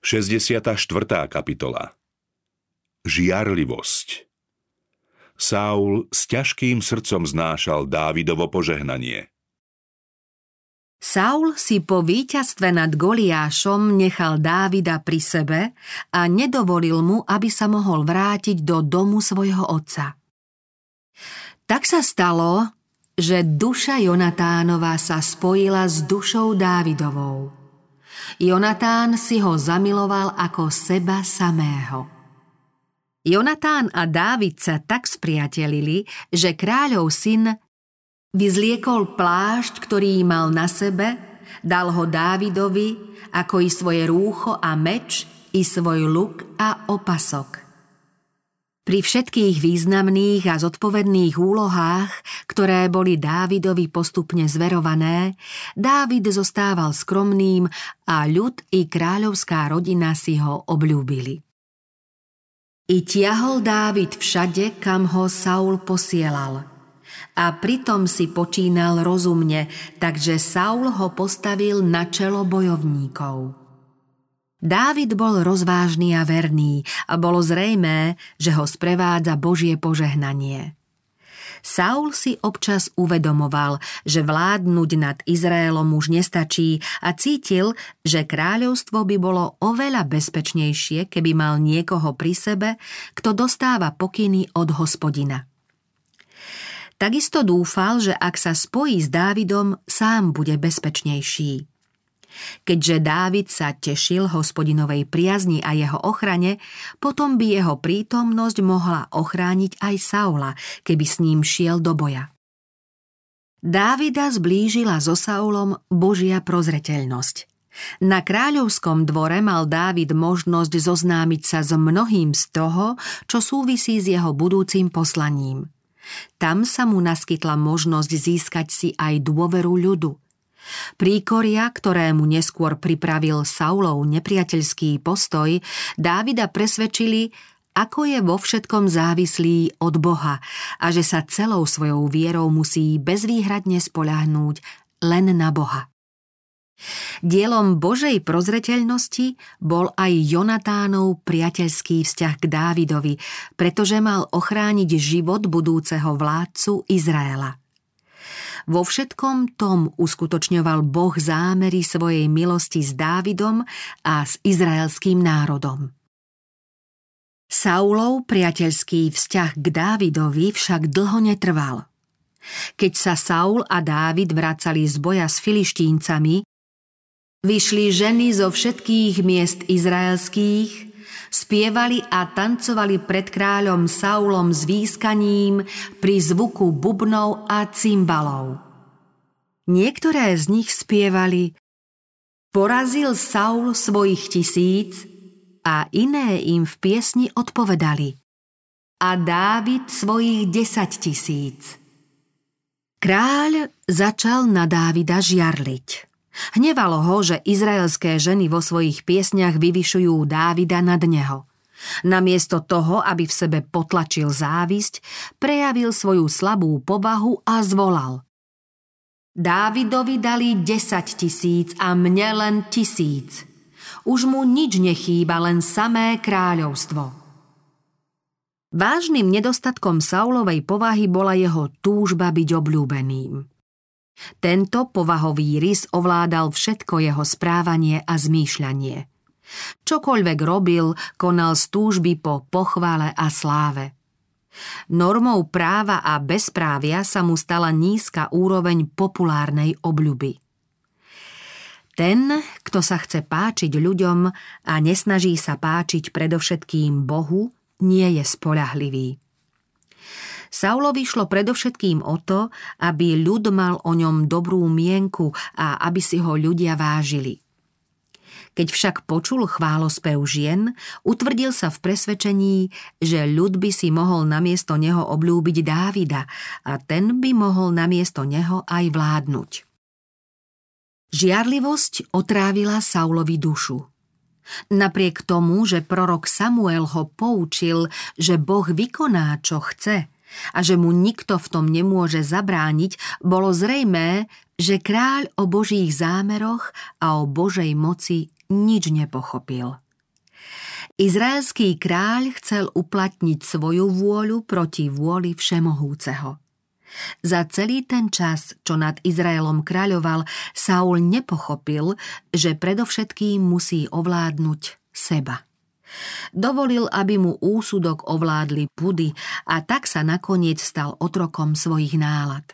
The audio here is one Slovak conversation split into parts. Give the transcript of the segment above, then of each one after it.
64. kapitola Žiarlivosť Saul s ťažkým srdcom znášal Dávidovo požehnanie. Saul si po víťazstve nad Goliášom nechal Dávida pri sebe a nedovolil mu, aby sa mohol vrátiť do domu svojho otca. Tak sa stalo, že duša Jonatánova sa spojila s dušou Dávidovou. Jonatán si ho zamiloval ako seba samého. Jonatán a Dávid sa tak spriatelili, že kráľov syn Vyzliekol plášť, ktorý mal na sebe, dal ho Dávidovi, ako i svoje rúcho a meč, i svoj luk a opasok. Pri všetkých významných a zodpovedných úlohách, ktoré boli Dávidovi postupne zverované, Dávid zostával skromným a ľud i kráľovská rodina si ho obľúbili. I tiahol Dávid všade, kam ho Saul posielal – a pritom si počínal rozumne, takže Saul ho postavil na čelo bojovníkov. Dávid bol rozvážny a verný a bolo zrejmé, že ho sprevádza Božie požehnanie. Saul si občas uvedomoval, že vládnuť nad Izraelom už nestačí a cítil, že kráľovstvo by bolo oveľa bezpečnejšie, keby mal niekoho pri sebe, kto dostáva pokyny od hospodina. Takisto dúfal, že ak sa spojí s Dávidom, sám bude bezpečnejší. Keďže Dávid sa tešil hospodinovej priazni a jeho ochrane, potom by jeho prítomnosť mohla ochrániť aj Saula, keby s ním šiel do boja. Dávida zblížila so Saulom Božia prozreteľnosť. Na kráľovskom dvore mal Dávid možnosť zoznámiť sa s mnohým z toho, čo súvisí s jeho budúcim poslaním – tam sa mu naskytla možnosť získať si aj dôveru ľudu. Príkoria, ktorému neskôr pripravil Saulov nepriateľský postoj, Dávida presvedčili, ako je vo všetkom závislý od Boha a že sa celou svojou vierou musí bezvýhradne spoľahnúť len na Boha. Dielom Božej prozreteľnosti bol aj Jonatánov priateľský vzťah k Dávidovi, pretože mal ochrániť život budúceho vládcu Izraela. Vo všetkom tom uskutočňoval Boh zámery svojej milosti s Dávidom a s izraelským národom. Saulov priateľský vzťah k Dávidovi však dlho netrval. Keď sa Saul a Dávid vracali z boja s filištíncami, Vyšli ženy zo všetkých miest izraelských, spievali a tancovali pred kráľom Saulom s výskaním pri zvuku bubnov a cymbalov. Niektoré z nich spievali Porazil Saul svojich tisíc a iné im v piesni odpovedali a Dávid svojich desať tisíc. Kráľ začal na Dávida žiarliť. Hnevalo ho, že izraelské ženy vo svojich piesňach vyvyšujú Dávida nad neho. Namiesto toho, aby v sebe potlačil závisť, prejavil svoju slabú povahu a zvolal. Dávidovi dali 10 tisíc a mne len tisíc. Už mu nič nechýba, len samé kráľovstvo. Vážnym nedostatkom Saulovej povahy bola jeho túžba byť obľúbeným. Tento povahový rys ovládal všetko jeho správanie a zmýšľanie. Čokoľvek robil, konal z túžby po pochvále a sláve. Normou práva a bezprávia sa mu stala nízka úroveň populárnej obľuby. Ten, kto sa chce páčiť ľuďom a nesnaží sa páčiť predovšetkým Bohu, nie je spolahlivý. Saulovi šlo predovšetkým o to, aby ľud mal o ňom dobrú mienku a aby si ho ľudia vážili. Keď však počul chválospev žien, utvrdil sa v presvedčení, že ľud by si mohol namiesto neho obľúbiť Dávida a ten by mohol namiesto neho aj vládnuť. Žiarlivosť otrávila Saulovi dušu. Napriek tomu, že prorok Samuel ho poučil, že Boh vykoná, čo chce, a že mu nikto v tom nemôže zabrániť, bolo zrejmé, že kráľ o Božích zámeroch a o Božej moci nič nepochopil. Izraelský kráľ chcel uplatniť svoju vôľu proti vôli Všemohúceho. Za celý ten čas, čo nad Izraelom kráľoval, Saul nepochopil, že predovšetkým musí ovládnuť seba. Dovolil, aby mu úsudok ovládli pudy a tak sa nakoniec stal otrokom svojich nálad.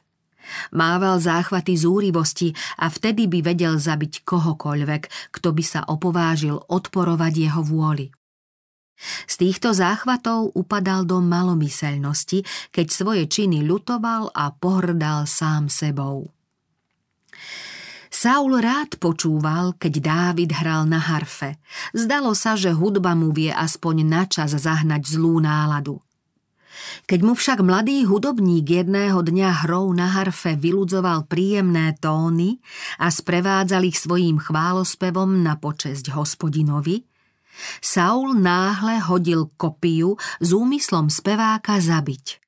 Mával záchvaty zúrivosti a vtedy by vedel zabiť kohokoľvek, kto by sa opovážil odporovať jeho vôli. Z týchto záchvatov upadal do malomyselnosti, keď svoje činy ľutoval a pohrdal sám sebou. Saul rád počúval, keď Dávid hral na harfe. Zdalo sa, že hudba mu vie aspoň načas zahnať zlú náladu. Keď mu však mladý hudobník jedného dňa hrou na harfe vyludzoval príjemné tóny a sprevádzal ich svojím chválospevom na počesť hospodinovi, Saul náhle hodil kopiu s úmyslom speváka zabiť.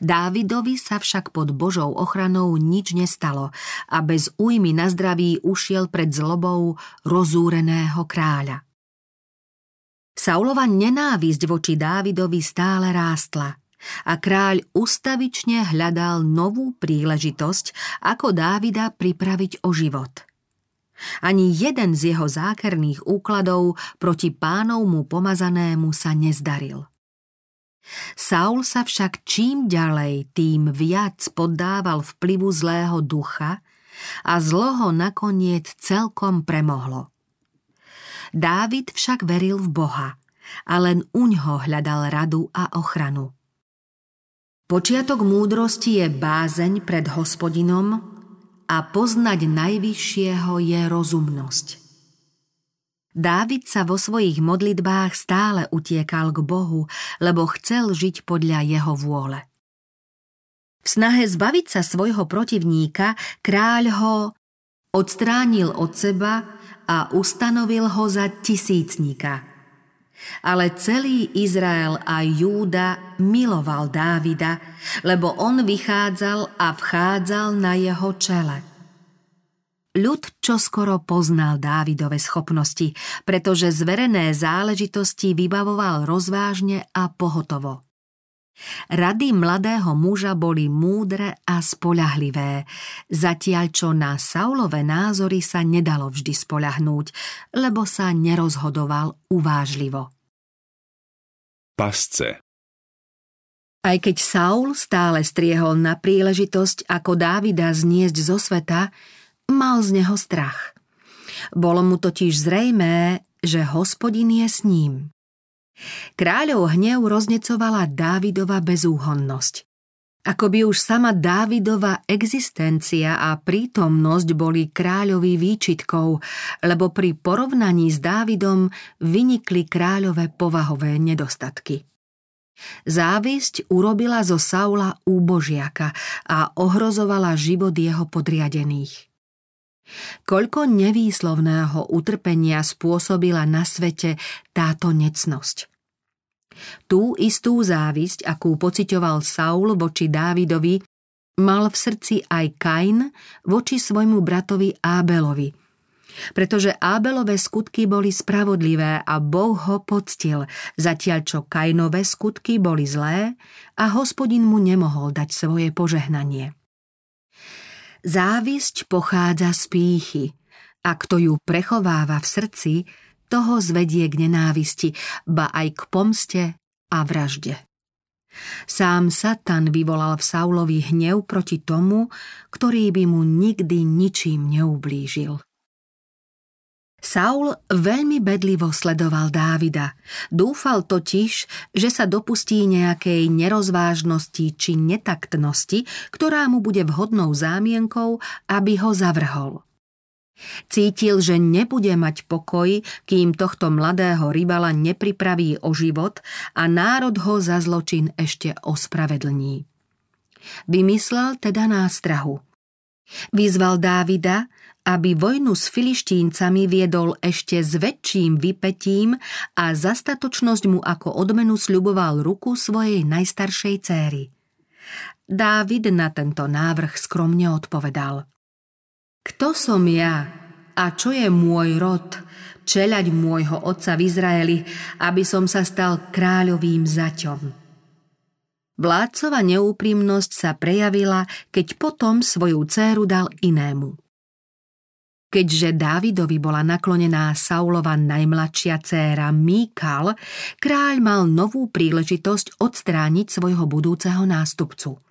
Dávidovi sa však pod Božou ochranou nič nestalo a bez újmy na zdraví ušiel pred zlobou rozúreného kráľa. Saulova nenávisť voči Dávidovi stále rástla a kráľ ustavične hľadal novú príležitosť, ako Dávida pripraviť o život – ani jeden z jeho zákerných úkladov proti pánovmu pomazanému sa nezdaril. Saul sa však čím ďalej, tým viac poddával vplyvu zlého ducha a zlo ho nakoniec celkom premohlo. Dávid však veril v Boha a len uňho hľadal radu a ochranu. Počiatok múdrosti je bázeň pred hospodinom, a poznať najvyššieho je rozumnosť. Dávid sa vo svojich modlitbách stále utiekal k Bohu, lebo chcel žiť podľa jeho vôle. V snahe zbaviť sa svojho protivníka kráľ ho odstránil od seba a ustanovil ho za tisícnika – ale celý Izrael a Júda miloval Dávida, lebo on vychádzal a vchádzal na jeho čele. Ľud čoskoro poznal Dávidove schopnosti, pretože zverené záležitosti vybavoval rozvážne a pohotovo. Rady mladého muža boli múdre a spoľahlivé, zatiaľ čo na Saulové názory sa nedalo vždy spoľahnúť, lebo sa nerozhodoval uvážlivo. Pasce Aj keď Saul stále striehol na príležitosť, ako Dávida zniesť zo sveta, mal z neho strach. Bolo mu totiž zrejmé, že hospodin je s ním. Kráľov hnev roznecovala Dávidova bezúhonnosť. Ako by už sama Dávidova existencia a prítomnosť boli kráľovi výčitkou, lebo pri porovnaní s Dávidom vynikli kráľové povahové nedostatky. Závisť urobila zo Saula úbožiaka a ohrozovala život jeho podriadených. Koľko nevýslovného utrpenia spôsobila na svete táto necnosť. Tú istú závisť, akú pocitoval Saul voči Dávidovi, mal v srdci aj Kain voči svojmu bratovi Ábelovi, pretože Ábelové skutky boli spravodlivé a Boh ho poctil, zatiaľ čo Kainové skutky boli zlé a hospodin mu nemohol dať svoje požehnanie. Závisť pochádza z pýchy a kto ju prechováva v srdci, toho zvedie k nenávisti, ba aj k pomste a vražde. Sám Satan vyvolal v Saulovi hnev proti tomu, ktorý by mu nikdy ničím neublížil. Saul veľmi bedlivo sledoval Dávida. Dúfal totiž, že sa dopustí nejakej nerozvážnosti či netaktnosti, ktorá mu bude vhodnou zámienkou, aby ho zavrhol. Cítil, že nebude mať pokoj, kým tohto mladého rybala nepripraví o život a národ ho za zločin ešte ospravedlní. Vymyslel teda nástrahu. Vyzval Dávida, aby vojnu s filištíncami viedol ešte s väčším vypetím a zastatočnosť mu ako odmenu sľuboval ruku svojej najstaršej céry. Dávid na tento návrh skromne odpovedal. Kto som ja a čo je môj rod, čeľať môjho otca v Izraeli, aby som sa stal kráľovým zaťom. Vládcova neúprimnosť sa prejavila, keď potom svoju dceru dal inému. Keďže Dávidovi bola naklonená Saulova najmladšia dcéra Míkal, kráľ mal novú príležitosť odstrániť svojho budúceho nástupcu.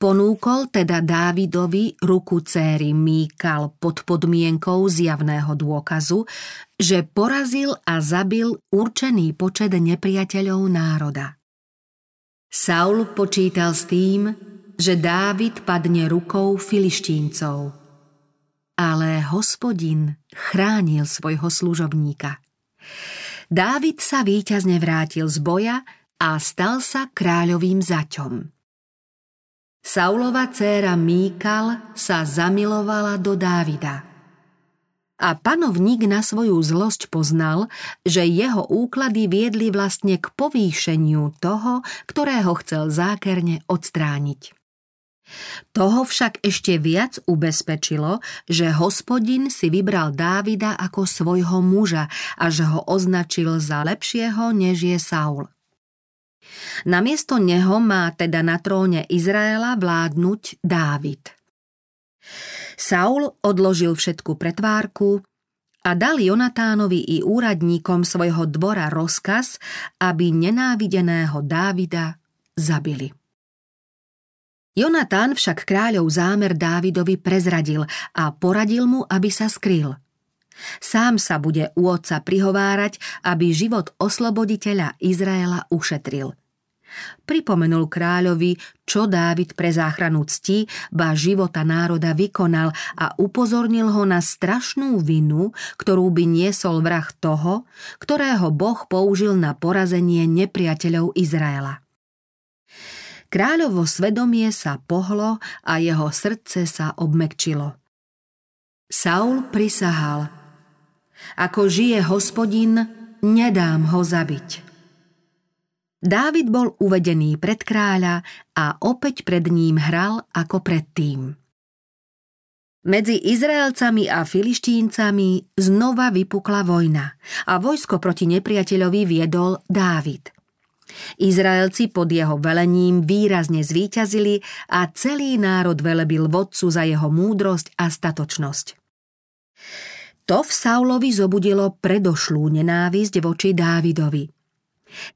Ponúkol teda Dávidovi ruku céry Míkal pod podmienkou zjavného dôkazu, že porazil a zabil určený počet nepriateľov národa. Saul počítal s tým, že Dávid padne rukou filištíncov. Ale hospodin chránil svojho služobníka. Dávid sa víťazne vrátil z boja a stal sa kráľovým zaťom. Saulova dcéra Míkal sa zamilovala do Dávida. A panovník na svoju zlosť poznal, že jeho úklady viedli vlastne k povýšeniu toho, ktorého chcel zákerne odstrániť. Toho však ešte viac ubezpečilo, že hospodin si vybral Dávida ako svojho muža a že ho označil za lepšieho, než je Saul. Namiesto neho má teda na tróne Izraela vládnuť Dávid. Saul odložil všetku pretvárku a dal Jonatánovi i úradníkom svojho dvora rozkaz, aby nenávideného Dávida zabili. Jonatán však kráľov zámer Dávidovi prezradil a poradil mu, aby sa skryl. Sám sa bude u otca prihovárať, aby život osloboditeľa Izraela ušetril – Pripomenul kráľovi, čo Dávid pre záchranu cti, ba života národa vykonal a upozornil ho na strašnú vinu, ktorú by niesol vrah toho, ktorého Boh použil na porazenie nepriateľov Izraela. Kráľovo svedomie sa pohlo a jeho srdce sa obmekčilo. Saul prisahal, ako žije hospodin, nedám ho zabiť. Dávid bol uvedený pred kráľa a opäť pred ním hral ako predtým. Medzi Izraelcami a Filištíncami znova vypukla vojna a vojsko proti nepriateľovi viedol Dávid. Izraelci pod jeho velením výrazne zvíťazili a celý národ velebil vodcu za jeho múdrosť a statočnosť. To v Saulovi zobudilo predošlú nenávisť voči Dávidovi –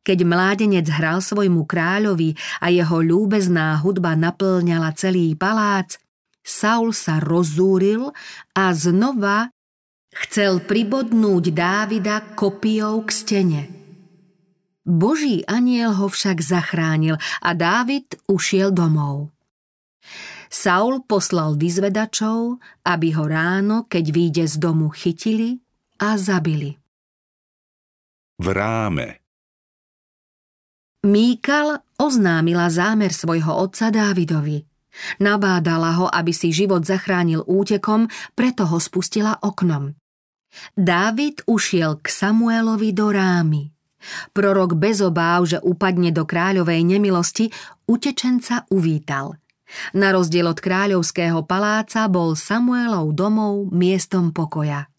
keď mládenec hral svojmu kráľovi a jeho ľúbezná hudba naplňala celý palác, Saul sa rozúril a znova chcel pribodnúť Dávida kopijou k stene. Boží aniel ho však zachránil a Dávid ušiel domov. Saul poslal vyzvedačov, aby ho ráno, keď vyjde z domu, chytili a zabili. V ráme Míkal oznámila zámer svojho otca Dávidovi. Nabádala ho, aby si život zachránil útekom, preto ho spustila oknom. Dávid ušiel k Samuelovi do rámy. Prorok bez obáv, že upadne do kráľovej nemilosti, utečenca uvítal. Na rozdiel od kráľovského paláca bol Samuelov domov miestom pokoja.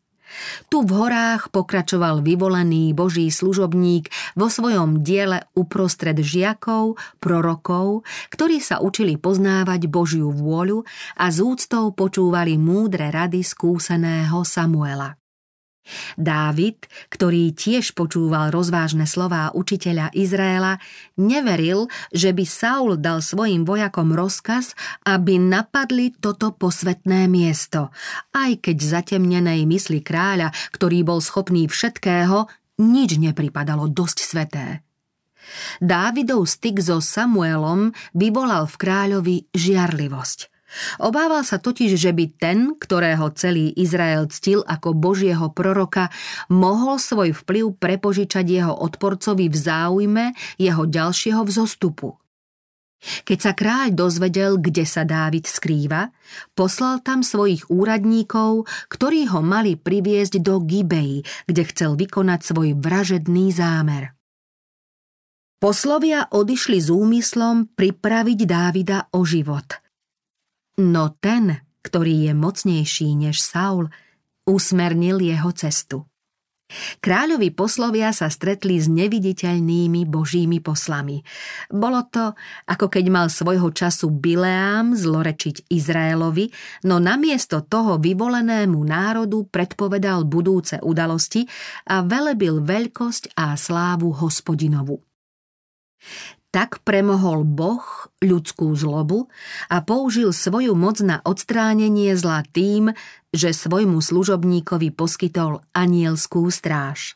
Tu v horách pokračoval vyvolený boží služobník vo svojom diele uprostred žiakov, prorokov, ktorí sa učili poznávať Božiu vôľu a z úctou počúvali múdre rady skúseného Samuela. Dávid, ktorý tiež počúval rozvážne slová učiteľa Izraela, neveril, že by Saul dal svojim vojakom rozkaz, aby napadli toto posvetné miesto, aj keď zatemnenej mysli kráľa, ktorý bol schopný všetkého, nič nepripadalo dosť sveté. Dávidov styk so Samuelom vyvolal v kráľovi žiarlivosť. Obával sa totiž, že by ten, ktorého celý Izrael ctil ako Božieho proroka, mohol svoj vplyv prepožičať jeho odporcovi v záujme jeho ďalšieho vzostupu. Keď sa kráľ dozvedel, kde sa Dávid skrýva, poslal tam svojich úradníkov, ktorí ho mali priviesť do Gibei, kde chcel vykonať svoj vražedný zámer. Poslovia odišli s úmyslom pripraviť Dávida o život – No ten, ktorý je mocnejší než Saul, usmernil jeho cestu. Kráľovi poslovia sa stretli s neviditeľnými božími poslami. Bolo to, ako keď mal svojho času Bileám zlorečiť Izraelovi, no namiesto toho vyvolenému národu predpovedal budúce udalosti a velebil veľkosť a slávu hospodinovu. Tak premohol Boh ľudskú zlobu a použil svoju moc na odstránenie zla tým, že svojmu služobníkovi poskytol anielskú stráž.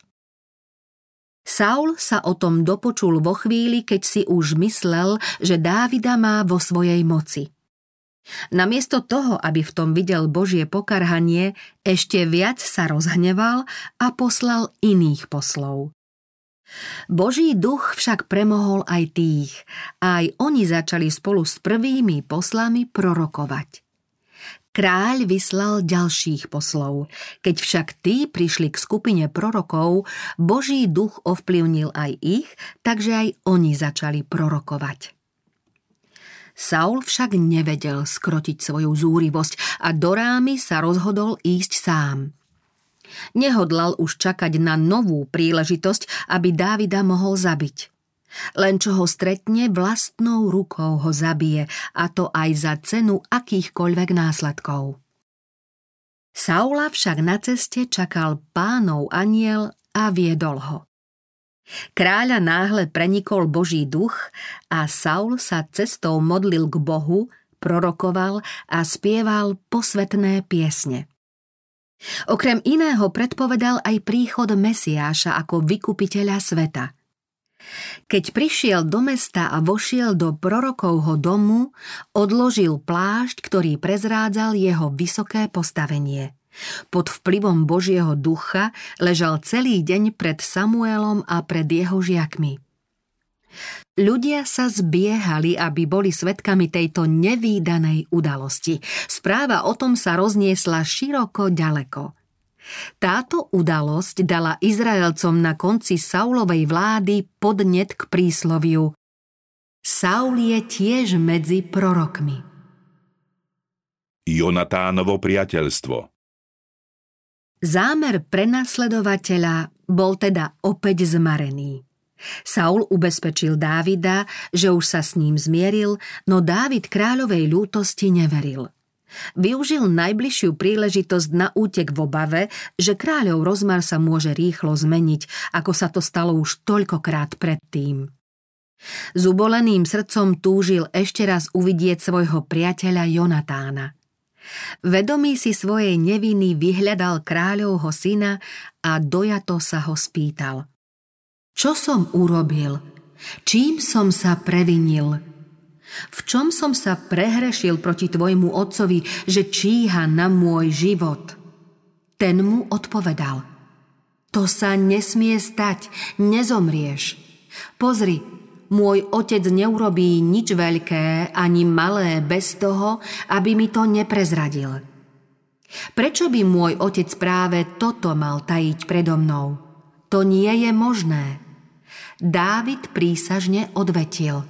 Saul sa o tom dopočul vo chvíli, keď si už myslel, že Dávida má vo svojej moci. Namiesto toho, aby v tom videl Božie pokarhanie, ešte viac sa rozhneval a poslal iných poslov. Boží duch však premohol aj tých a aj oni začali spolu s prvými poslami prorokovať. Kráľ vyslal ďalších poslov. Keď však tí prišli k skupine prorokov, Boží duch ovplyvnil aj ich, takže aj oni začali prorokovať. Saul však nevedel skrotiť svoju zúrivosť a do rámy sa rozhodol ísť sám. Nehodlal už čakať na novú príležitosť, aby Dávida mohol zabiť. Len čo ho stretne, vlastnou rukou ho zabije, a to aj za cenu akýchkoľvek následkov. Saula však na ceste čakal pánov aniel a viedol ho. Kráľa náhle prenikol Boží duch a Saul sa cestou modlil k Bohu, prorokoval a spieval posvetné piesne. Okrem iného predpovedal aj príchod Mesiáša ako vykupiteľa sveta. Keď prišiel do mesta a vošiel do prorokovho domu, odložil plášť, ktorý prezrádzal jeho vysoké postavenie. Pod vplyvom Božieho ducha ležal celý deň pred Samuelom a pred jeho žiakmi. Ľudia sa zbiehali, aby boli svetkami tejto nevýdanej udalosti. Správa o tom sa rozniesla široko ďaleko. Táto udalosť dala Izraelcom na konci Saulovej vlády podnet k prísloviu Saul je tiež medzi prorokmi. Jonatánovo priateľstvo Zámer prenasledovateľa bol teda opäť zmarený. Saul ubezpečil Dávida, že už sa s ním zmieril, no Dávid kráľovej ľútosti neveril. Využil najbližšiu príležitosť na útek v obave, že kráľov rozmar sa môže rýchlo zmeniť, ako sa to stalo už toľkokrát predtým. S uboleným srdcom túžil ešte raz uvidieť svojho priateľa Jonatána. Vedomý si svojej neviny vyhľadal kráľovho syna a dojato sa ho spýtal – čo som urobil? Čím som sa previnil? V čom som sa prehrešil proti tvojmu otcovi, že číha na môj život? Ten mu odpovedal. To sa nesmie stať, nezomrieš. Pozri, môj otec neurobí nič veľké ani malé bez toho, aby mi to neprezradil. Prečo by môj otec práve toto mal tajiť predo mnou? To nie je možné. Dávid prísažne odvetil.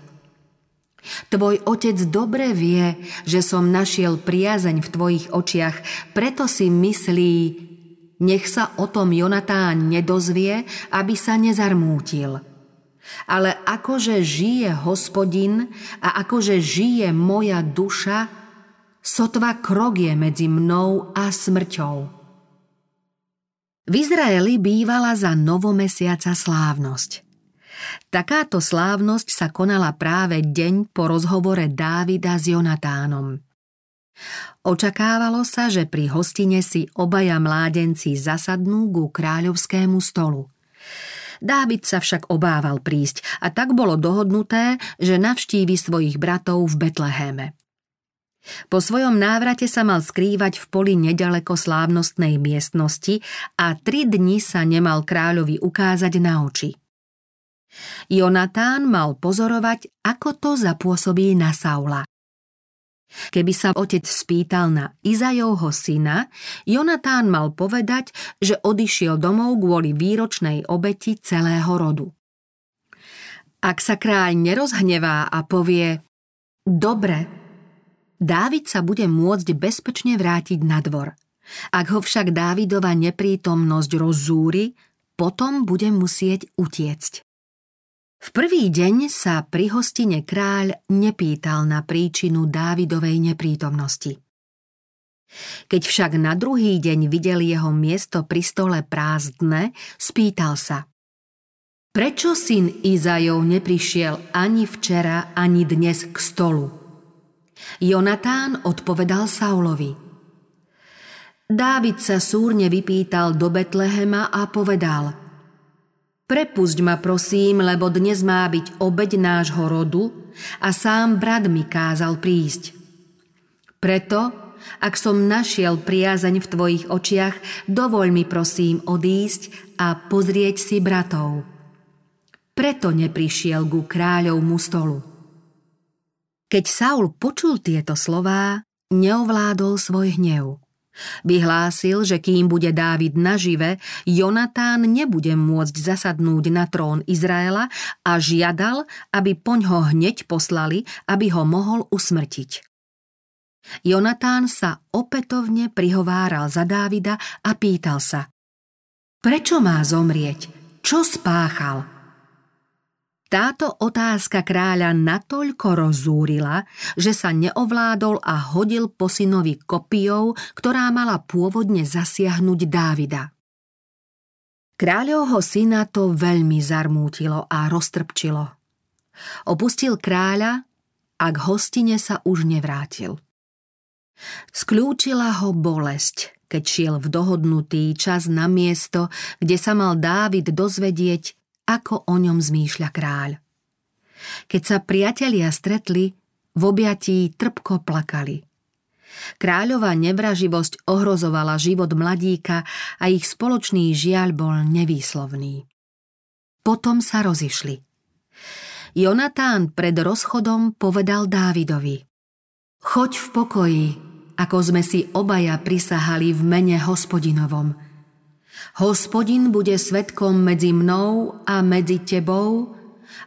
Tvoj otec dobre vie, že som našiel priazeň v tvojich očiach, preto si myslí, nech sa o tom Jonatán nedozvie, aby sa nezarmútil. Ale akože žije hospodin a akože žije moja duša, sotva krok je medzi mnou a smrťou. V Izraeli bývala za novomesiaca slávnosť. Takáto slávnosť sa konala práve deň po rozhovore Dávida s Jonatánom. Očakávalo sa, že pri hostine si obaja mládenci zasadnú ku kráľovskému stolu. Dávid sa však obával prísť a tak bolo dohodnuté, že navštívi svojich bratov v Betleheme. Po svojom návrate sa mal skrývať v poli nedaleko slávnostnej miestnosti a tri dni sa nemal kráľovi ukázať na oči. Jonatán mal pozorovať, ako to zapôsobí na Saula. Keby sa otec spýtal na Izajovho syna, Jonatán mal povedať, že odišiel domov kvôli výročnej obeti celého rodu. Ak sa kráľ nerozhnevá a povie Dobre, Dávid sa bude môcť bezpečne vrátiť na dvor – Ak ho však Dávidova neprítomnosť rozzúri, potom bude musieť utiecť. V prvý deň sa pri hostine kráľ nepýtal na príčinu Dávidovej neprítomnosti. Keď však na druhý deň videl jeho miesto pri stole prázdne, spýtal sa. Prečo syn Izajov neprišiel ani včera, ani dnes k stolu? Jonatán odpovedal Saulovi. Dávid sa súrne vypýtal do Betlehema a povedal – Prepusť ma prosím, lebo dnes má byť obeď nášho rodu a sám brat mi kázal prísť. Preto, ak som našiel priazeň v tvojich očiach, dovoľ mi prosím odísť a pozrieť si bratov. Preto neprišiel ku kráľovmu stolu. Keď Saul počul tieto slová, neovládol svoj hnev. Vyhlásil, že kým bude Dávid nažive, Jonatán nebude môcť zasadnúť na trón Izraela a žiadal, aby poň ho hneď poslali, aby ho mohol usmrtiť. Jonatán sa opätovne prihováral za Dávida a pýtal sa Prečo má zomrieť? Čo spáchal? Táto otázka kráľa natoľko rozúrila, že sa neovládol a hodil po synovi kopijou, ktorá mala pôvodne zasiahnuť Dávida. Kráľovho syna to veľmi zarmútilo a roztrpčilo. Opustil kráľa a k hostine sa už nevrátil. Skľúčila ho bolesť, keď šiel v dohodnutý čas na miesto, kde sa mal Dávid dozvedieť, ako o ňom zmýšľa kráľ. Keď sa priatelia stretli, v objatí trpko plakali. Kráľová nevraživosť ohrozovala život mladíka a ich spoločný žiaľ bol nevýslovný. Potom sa rozišli. Jonatán pred rozchodom povedal Dávidovi Choď v pokoji, ako sme si obaja prisahali v mene hospodinovom – Hospodin bude svetkom medzi mnou a medzi tebou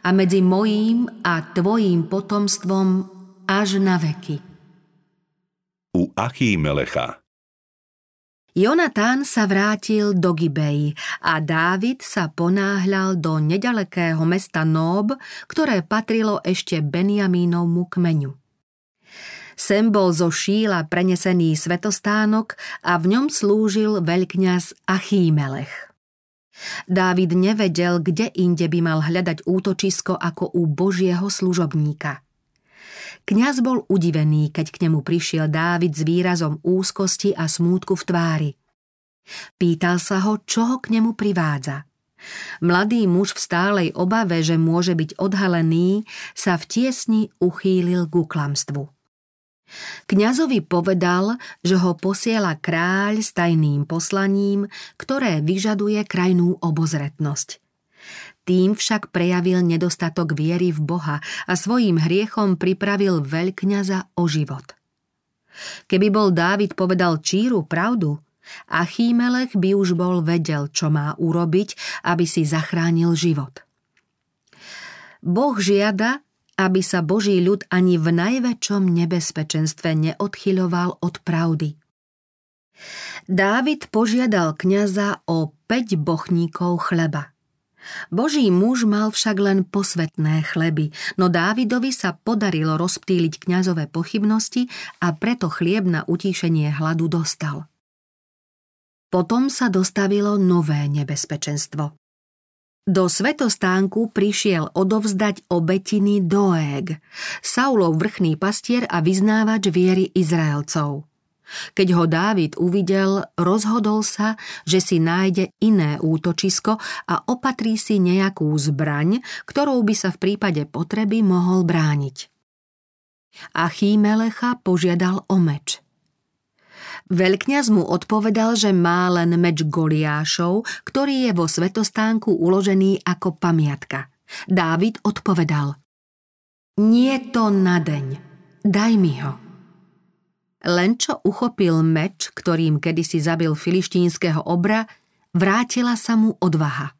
a medzi mojím a tvojím potomstvom až na veky. U Achímelecha Jonatán sa vrátil do Gibei a Dávid sa ponáhľal do nedalekého mesta Nób, ktoré patrilo ešte Benjamínovmu kmeňu. Sem bol zo Šíla prenesený svetostánok a v ňom slúžil veľkňaz Achímelech. Dávid nevedel, kde inde by mal hľadať útočisko ako u Božieho služobníka. Kňaz bol udivený, keď k nemu prišiel Dávid s výrazom úzkosti a smútku v tvári. Pýtal sa ho, čo ho k nemu privádza. Mladý muž v stálej obave, že môže byť odhalený, sa v tiesni uchýlil ku klamstvu. Kňazovi povedal, že ho posiela kráľ s tajným poslaním, ktoré vyžaduje krajnú obozretnosť. Tým však prejavil nedostatok viery v Boha a svojím hriechom pripravil veľkňaza o život. Keby bol Dávid povedal číru pravdu, Achímelech by už bol vedel, čo má urobiť, aby si zachránil život. Boh žiada, aby sa Boží ľud ani v najväčšom nebezpečenstve neodchyľoval od pravdy. Dávid požiadal kňaza o 5 bochníkov chleba. Boží muž mal však len posvetné chleby, no Dávidovi sa podarilo rozptýliť kňazové pochybnosti a preto chlieb na utíšenie hladu dostal. Potom sa dostavilo nové nebezpečenstvo. Do svetostánku prišiel odovzdať obetiny Doeg, Saulov vrchný pastier a vyznávač viery Izraelcov. Keď ho Dávid uvidel, rozhodol sa, že si nájde iné útočisko a opatrí si nejakú zbraň, ktorou by sa v prípade potreby mohol brániť. Achímelecha požiadal o meč – Veľkňaz mu odpovedal, že má len meč Goliášov, ktorý je vo svetostánku uložený ako pamiatka. Dávid odpovedal Nie to na deň, daj mi ho. Len čo uchopil meč, ktorým kedysi zabil filištínskeho obra, vrátila sa mu odvaha.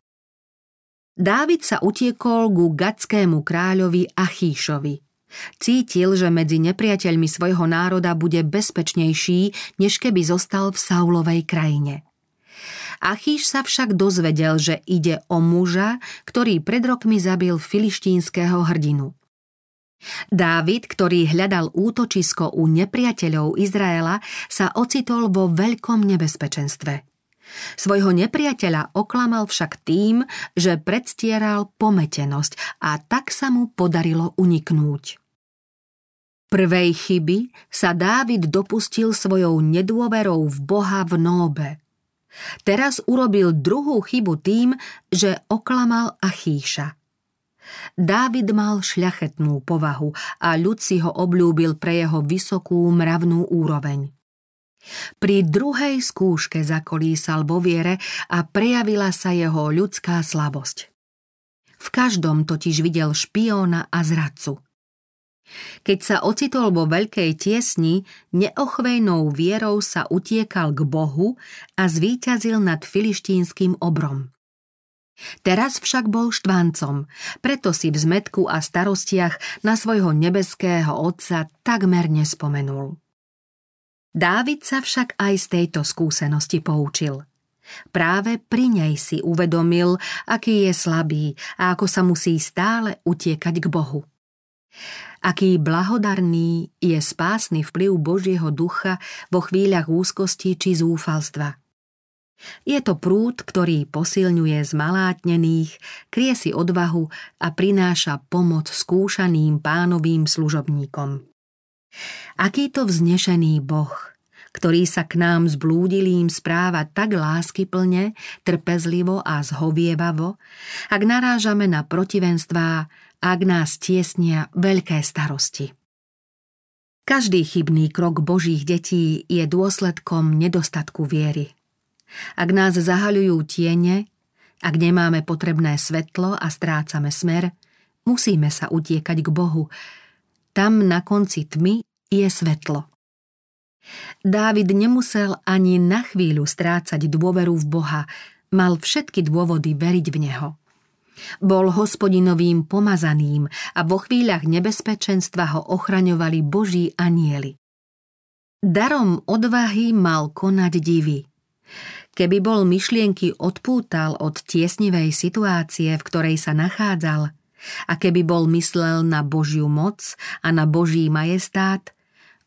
Dávid sa utiekol ku gatskému kráľovi Achíšovi – Cítil, že medzi nepriateľmi svojho národa bude bezpečnejší, než keby zostal v Saulovej krajine. Achíš sa však dozvedel, že ide o muža, ktorý pred rokmi zabil filištínskeho hrdinu. Dávid, ktorý hľadal útočisko u nepriateľov Izraela, sa ocitol vo veľkom nebezpečenstve. Svojho nepriateľa oklamal však tým, že predstieral pometenosť a tak sa mu podarilo uniknúť. Prvej chyby sa Dávid dopustil svojou nedôverou v Boha v nóbe. Teraz urobil druhú chybu tým, že oklamal Achíša. Dávid mal šľachetnú povahu a ľud si ho obľúbil pre jeho vysokú mravnú úroveň. Pri druhej skúške zakolísal vo viere a prejavila sa jeho ľudská slabosť. V každom totiž videl špióna a zradcu. Keď sa ocitol vo veľkej tiesni, neochvejnou vierou sa utiekal k Bohu a zvíťazil nad filištínskym obrom. Teraz však bol štvancom, preto si v zmetku a starostiach na svojho nebeského otca takmer nespomenul. Dávid sa však aj z tejto skúsenosti poučil. Práve pri nej si uvedomil, aký je slabý a ako sa musí stále utiekať k Bohu. Aký blahodarný je spásny vplyv Božieho ducha vo chvíľach úzkosti či zúfalstva. Je to prúd, ktorý posilňuje zmalátnených, krie si odvahu a prináša pomoc skúšaným pánovým služobníkom. Aký to vznešený Boh, ktorý sa k nám zblúdilým správa tak láskyplne, trpezlivo a zhovievavo, ak narážame na protivenstvá, ak nás tiesnia veľké starosti. Každý chybný krok Božích detí je dôsledkom nedostatku viery. Ak nás zahaľujú tiene, ak nemáme potrebné svetlo a strácame smer, musíme sa utiekať k Bohu. Tam na konci tmy je svetlo. Dávid nemusel ani na chvíľu strácať dôveru v Boha, mal všetky dôvody veriť v Neho. Bol hospodinovým pomazaným a vo chvíľach nebezpečenstva ho ochraňovali boží anieli. Darom odvahy mal konať divy. Keby bol myšlienky odpútal od tiesnivej situácie, v ktorej sa nachádzal, a keby bol myslel na Božiu moc a na Boží majestát,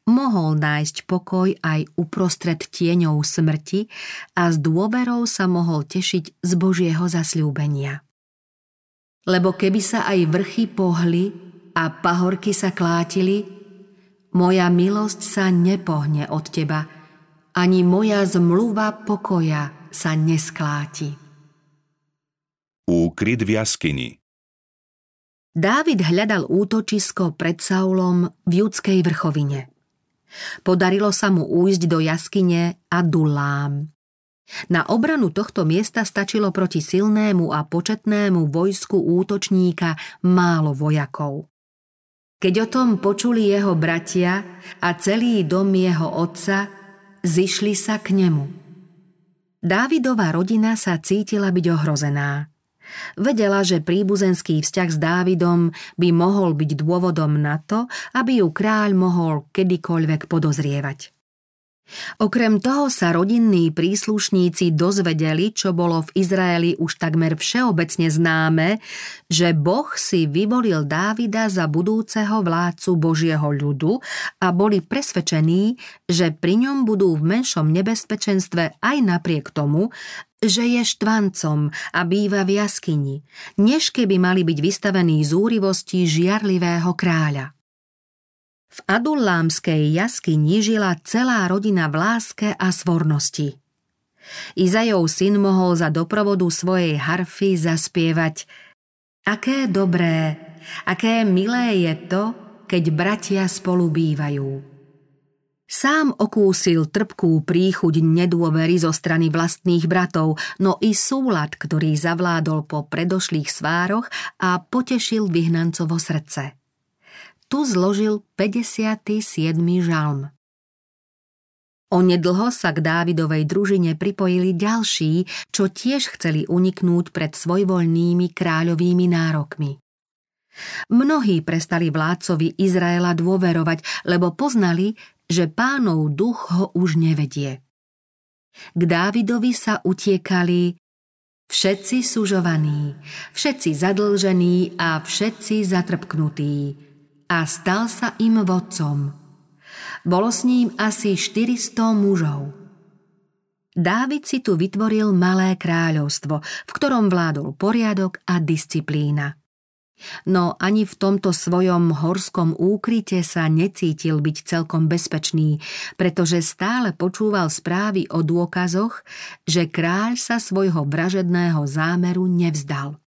mohol nájsť pokoj aj uprostred tieňov smrti a s dôverou sa mohol tešiť z Božieho zasľúbenia. Lebo keby sa aj vrchy pohli a pahorky sa klátili, moja milosť sa nepohne od teba, ani moja zmluva pokoja sa neskláti. Úkryt v jaskyni Dávid hľadal útočisko pred Saulom v judskej vrchovine. Podarilo sa mu újsť do jaskyne Adulám. Na obranu tohto miesta stačilo proti silnému a početnému vojsku útočníka málo vojakov. Keď o tom počuli jeho bratia a celý dom jeho otca, zišli sa k nemu. Dávidová rodina sa cítila byť ohrozená. Vedela, že príbuzenský vzťah s Dávidom by mohol byť dôvodom na to, aby ju kráľ mohol kedykoľvek podozrievať. Okrem toho sa rodinní príslušníci dozvedeli, čo bolo v Izraeli už takmer všeobecne známe, že Boh si vyvolil Dávida za budúceho vládcu Božieho ľudu a boli presvedčení, že pri ňom budú v menšom nebezpečenstve aj napriek tomu, že je štvancom a býva v jaskyni, než keby mali byť vystavení zúrivosti žiarlivého kráľa. V adullámskej jaskyni žila celá rodina v láske a svornosti. Izajov syn mohol za doprovodu svojej harfy zaspievať Aké dobré, aké milé je to, keď bratia spolu bývajú. Sám okúsil trpkú príchuť nedôvery zo strany vlastných bratov, no i súlad, ktorý zavládol po predošlých svároch a potešil vyhnancovo srdce tu zložil 57. žalm. Onedlho sa k Dávidovej družine pripojili ďalší, čo tiež chceli uniknúť pred svojvoľnými kráľovými nárokmi. Mnohí prestali vládcovi Izraela dôverovať, lebo poznali, že pánov duch ho už nevedie. K Dávidovi sa utiekali všetci sužovaní, všetci zadlžení a všetci zatrpknutí a stal sa im vodcom. Bolo s ním asi 400 mužov. Dávid si tu vytvoril malé kráľovstvo, v ktorom vládol poriadok a disciplína. No ani v tomto svojom horskom úkryte sa necítil byť celkom bezpečný, pretože stále počúval správy o dôkazoch, že kráľ sa svojho vražedného zámeru nevzdal.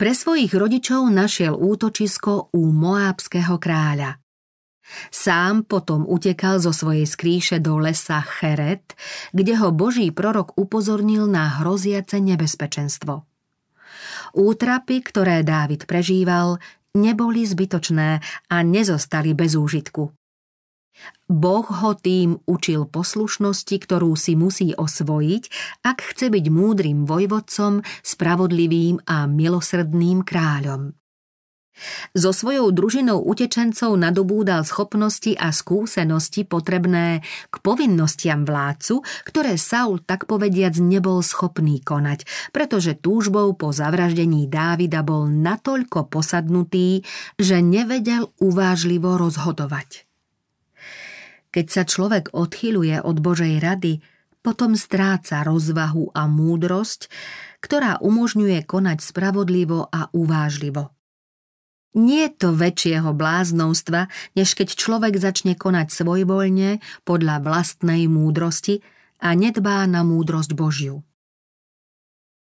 Pre svojich rodičov našiel útočisko u moábského kráľa. Sám potom utekal zo svojej skríše do lesa Cheret, kde ho boží prorok upozornil na hroziace nebezpečenstvo. Útrapy, ktoré Dávid prežíval, neboli zbytočné a nezostali bez úžitku. Boh ho tým učil poslušnosti, ktorú si musí osvojiť, ak chce byť múdrym vojvodcom, spravodlivým a milosrdným kráľom. So svojou družinou utečencov nadobúdal schopnosti a skúsenosti potrebné k povinnostiam vládcu, ktoré Saul tak povediac nebol schopný konať, pretože túžbou po zavraždení Dávida bol natoľko posadnutý, že nevedel uvážlivo rozhodovať. Keď sa človek odchyluje od Božej rady, potom stráca rozvahu a múdrosť, ktorá umožňuje konať spravodlivo a uvážlivo. Nie je to väčšieho bláznovstva, než keď človek začne konať svojvoľne podľa vlastnej múdrosti a nedbá na múdrosť Božiu.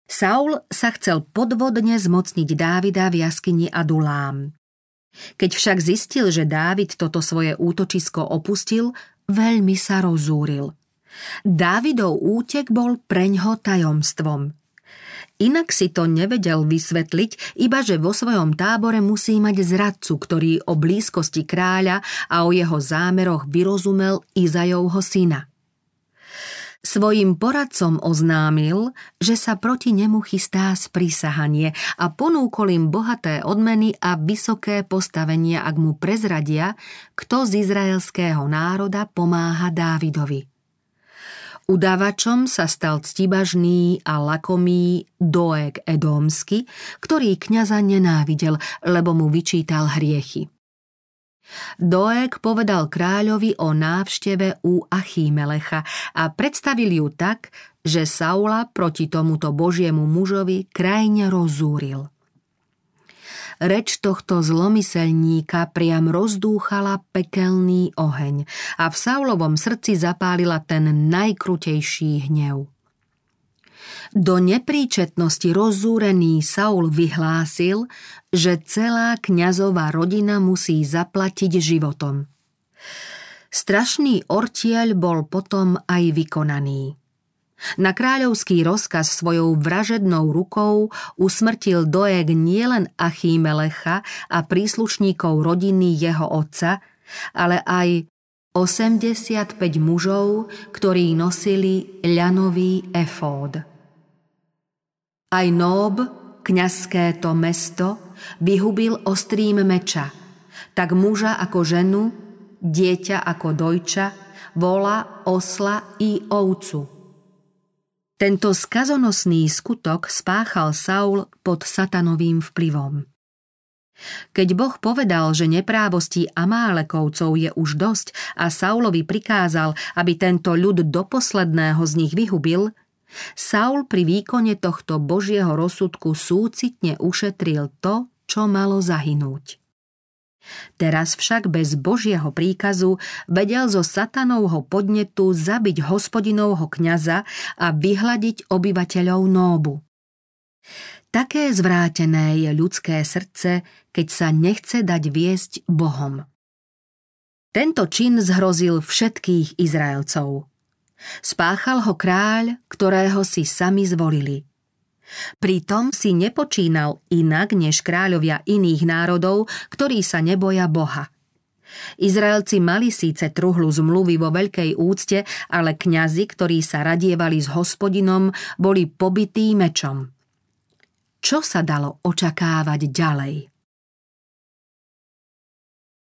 Saul sa chcel podvodne zmocniť Dávida v jaskyni Adulám. Keď však zistil, že Dávid toto svoje útočisko opustil, veľmi sa rozúril. Dávidov útek bol preňho tajomstvom – Inak si to nevedel vysvetliť, iba že vo svojom tábore musí mať zradcu, ktorý o blízkosti kráľa a o jeho zámeroch vyrozumel Izajovho syna. Svojim poradcom oznámil, že sa proti nemu chystá sprísahanie a ponúkol im bohaté odmeny a vysoké postavenia, ak mu prezradia, kto z izraelského národa pomáha Dávidovi. Udávačom sa stal ctibažný a lakomý Doeg Edomsky, ktorý kňaza nenávidel, lebo mu vyčítal hriechy. Doeg povedal kráľovi o návšteve u Achímelecha a predstavil ju tak, že Saula proti tomuto božiemu mužovi krajne rozúril. Reč tohto zlomyselníka priam rozdúchala pekelný oheň a v Saulovom srdci zapálila ten najkrutejší hnev. Do nepríčetnosti rozúrený Saul vyhlásil, že celá kňazová rodina musí zaplatiť životom. Strašný ortiaľ bol potom aj vykonaný. Na kráľovský rozkaz svojou vražednou rukou usmrtil Doeg nielen Achímelecha a príslušníkov rodiny jeho otca, ale aj 85 mužov, ktorí nosili ľanový efód. Aj Nob, kňazské to mesto, vyhubil ostrým meča, tak muža ako ženu, dieťa ako dojča, vola, osla i ovcu – tento skazonosný skutok spáchal Saul pod satanovým vplyvom. Keď Boh povedal, že neprávostí Amálekovcov je už dosť a Saulovi prikázal, aby tento ľud do posledného z nich vyhubil, Saul pri výkone tohto Božieho rozsudku súcitne ušetril to, čo malo zahynúť. Teraz však bez Božieho príkazu vedel zo satanovho podnetu zabiť hospodinovho kňaza a vyhľadiť obyvateľov Nóbu. Také zvrátené je ľudské srdce, keď sa nechce dať viesť Bohom. Tento čin zhrozil všetkých Izraelcov. Spáchal ho kráľ, ktorého si sami zvolili – Pritom si nepočínal inak než kráľovia iných národov, ktorí sa neboja Boha. Izraelci mali síce truhlu zmluvy vo veľkej úcte, ale kňazi, ktorí sa radievali s hospodinom, boli pobytí mečom. Čo sa dalo očakávať ďalej?